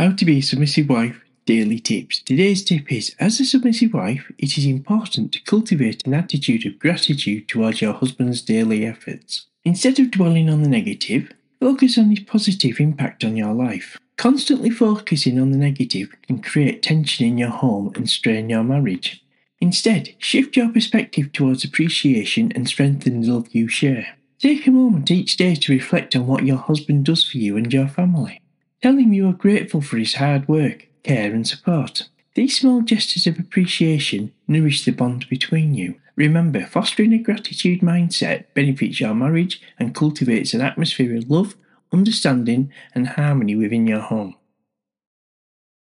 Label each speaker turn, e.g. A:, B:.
A: How to be a submissive wife daily tips. Today's tip is as a submissive wife, it is important to cultivate an attitude of gratitude towards your husband's daily efforts. Instead of dwelling on the negative, focus on his positive impact on your life. Constantly focusing on the negative can create tension in your home and strain your marriage. Instead, shift your perspective towards appreciation and strengthen the love you share. Take a moment each day to reflect on what your husband does for you and your family. Tell him you are grateful for his hard work, care, and support. These small gestures of appreciation nourish the bond between you. Remember, fostering a gratitude mindset benefits your marriage and cultivates an atmosphere of love, understanding, and harmony within your home.